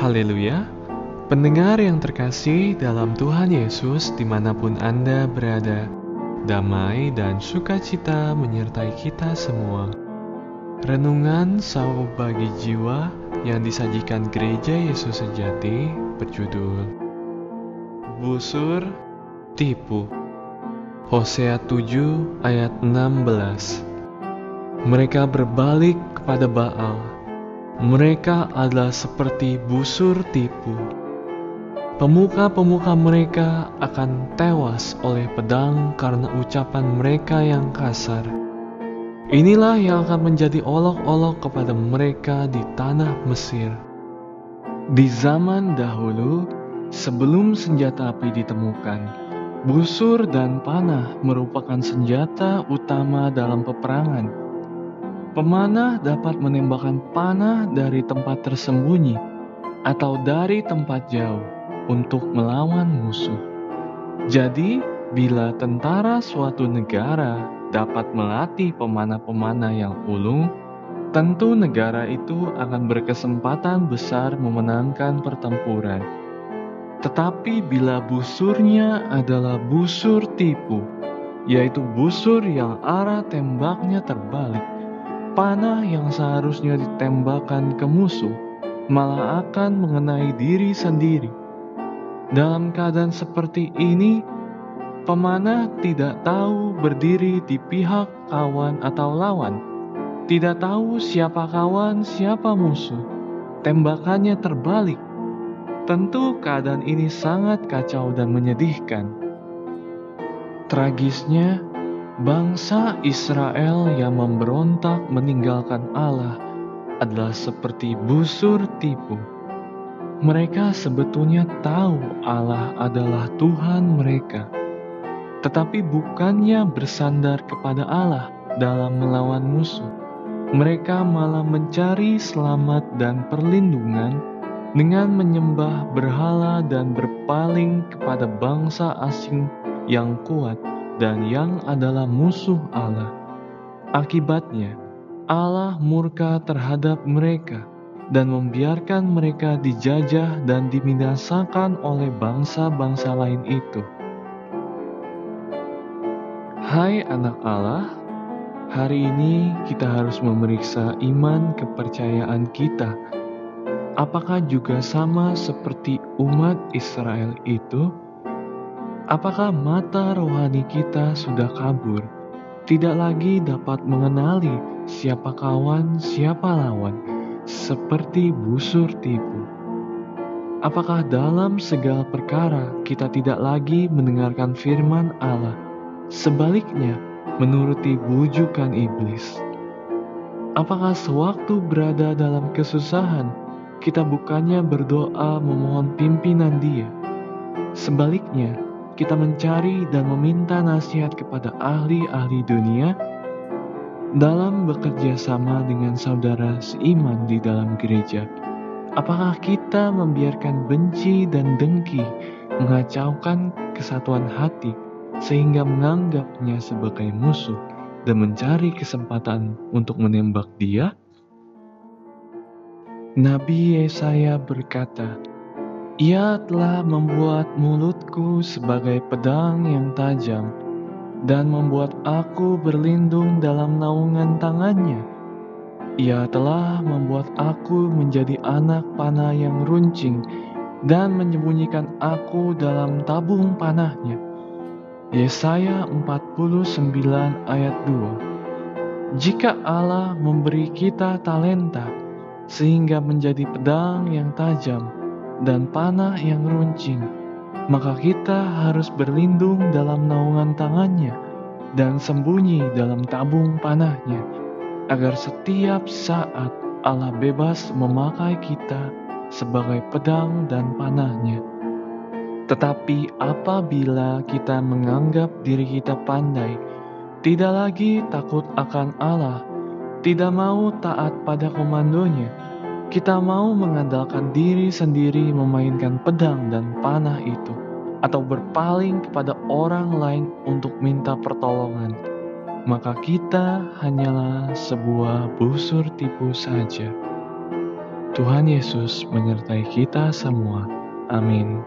Haleluya. Pendengar yang terkasih dalam Tuhan Yesus di mana pun Anda berada, damai dan sukacita menyertai kita semua. Renungan Saw bagi jiwa yang disajikan Gereja Yesus Sejati berjudul Busur Tipu Hosea 7 ayat 16 Mereka berbalik kepada Baal Mereka adalah seperti busur tipu Pemuka-pemuka mereka akan tewas oleh pedang karena ucapan mereka yang kasar. Inilah yang akan menjadi olok-olok kepada mereka di tanah Mesir. Di zaman dahulu, sebelum senjata api ditemukan, busur dan panah merupakan senjata utama dalam peperangan. Pemanah dapat menembakkan panah dari tempat tersembunyi atau dari tempat jauh untuk melawan musuh. Jadi, bila tentara suatu negara dapat melatih pemanah-pemanah yang ulung, tentu negara itu akan berkesempatan besar memenangkan pertempuran. Tetapi bila busurnya adalah busur tipu, yaitu busur yang arah tembaknya terbalik, panah yang seharusnya ditembakkan ke musuh malah akan mengenai diri sendiri dalam keadaan seperti ini, pemanah tidak tahu berdiri di pihak kawan atau lawan, tidak tahu siapa kawan, siapa musuh. Tembakannya terbalik. Tentu keadaan ini sangat kacau dan menyedihkan. Tragisnya, bangsa Israel yang memberontak meninggalkan Allah adalah seperti busur tipu mereka sebetulnya tahu Allah adalah Tuhan mereka, tetapi bukannya bersandar kepada Allah dalam melawan musuh. Mereka malah mencari selamat dan perlindungan dengan menyembah berhala dan berpaling kepada bangsa asing yang kuat dan yang adalah musuh Allah. Akibatnya, Allah murka terhadap mereka dan membiarkan mereka dijajah dan dibinasakan oleh bangsa-bangsa lain itu. Hai anak Allah, hari ini kita harus memeriksa iman kepercayaan kita. Apakah juga sama seperti umat Israel itu? Apakah mata rohani kita sudah kabur, tidak lagi dapat mengenali siapa kawan, siapa lawan? seperti busur tipu. Apakah dalam segala perkara kita tidak lagi mendengarkan firman Allah, sebaliknya menuruti bujukan iblis? Apakah sewaktu berada dalam kesusahan, kita bukannya berdoa memohon pimpinan Dia? Sebaliknya, kita mencari dan meminta nasihat kepada ahli-ahli dunia dalam bekerja sama dengan saudara seiman di dalam gereja, apakah kita membiarkan benci dan dengki mengacaukan kesatuan hati sehingga menganggapnya sebagai musuh dan mencari kesempatan untuk menembak dia? Nabi Yesaya berkata, "Ia telah membuat mulutku sebagai pedang yang tajam." dan membuat aku berlindung dalam naungan tangannya. Ia telah membuat aku menjadi anak panah yang runcing dan menyembunyikan aku dalam tabung panahnya. Yesaya 49 ayat 2 Jika Allah memberi kita talenta sehingga menjadi pedang yang tajam dan panah yang runcing, maka kita harus berlindung dalam naungan tangannya dan sembunyi dalam tabung panahnya, agar setiap saat Allah bebas memakai kita sebagai pedang dan panahnya. Tetapi apabila kita menganggap diri kita pandai, tidak lagi takut akan Allah, tidak mau taat pada komandonya, kita mau mengandalkan diri sendiri memainkan pedang dan panah itu, atau berpaling kepada orang lain untuk minta pertolongan, maka kita hanyalah sebuah busur tipu saja. Tuhan Yesus menyertai kita semua. Amin.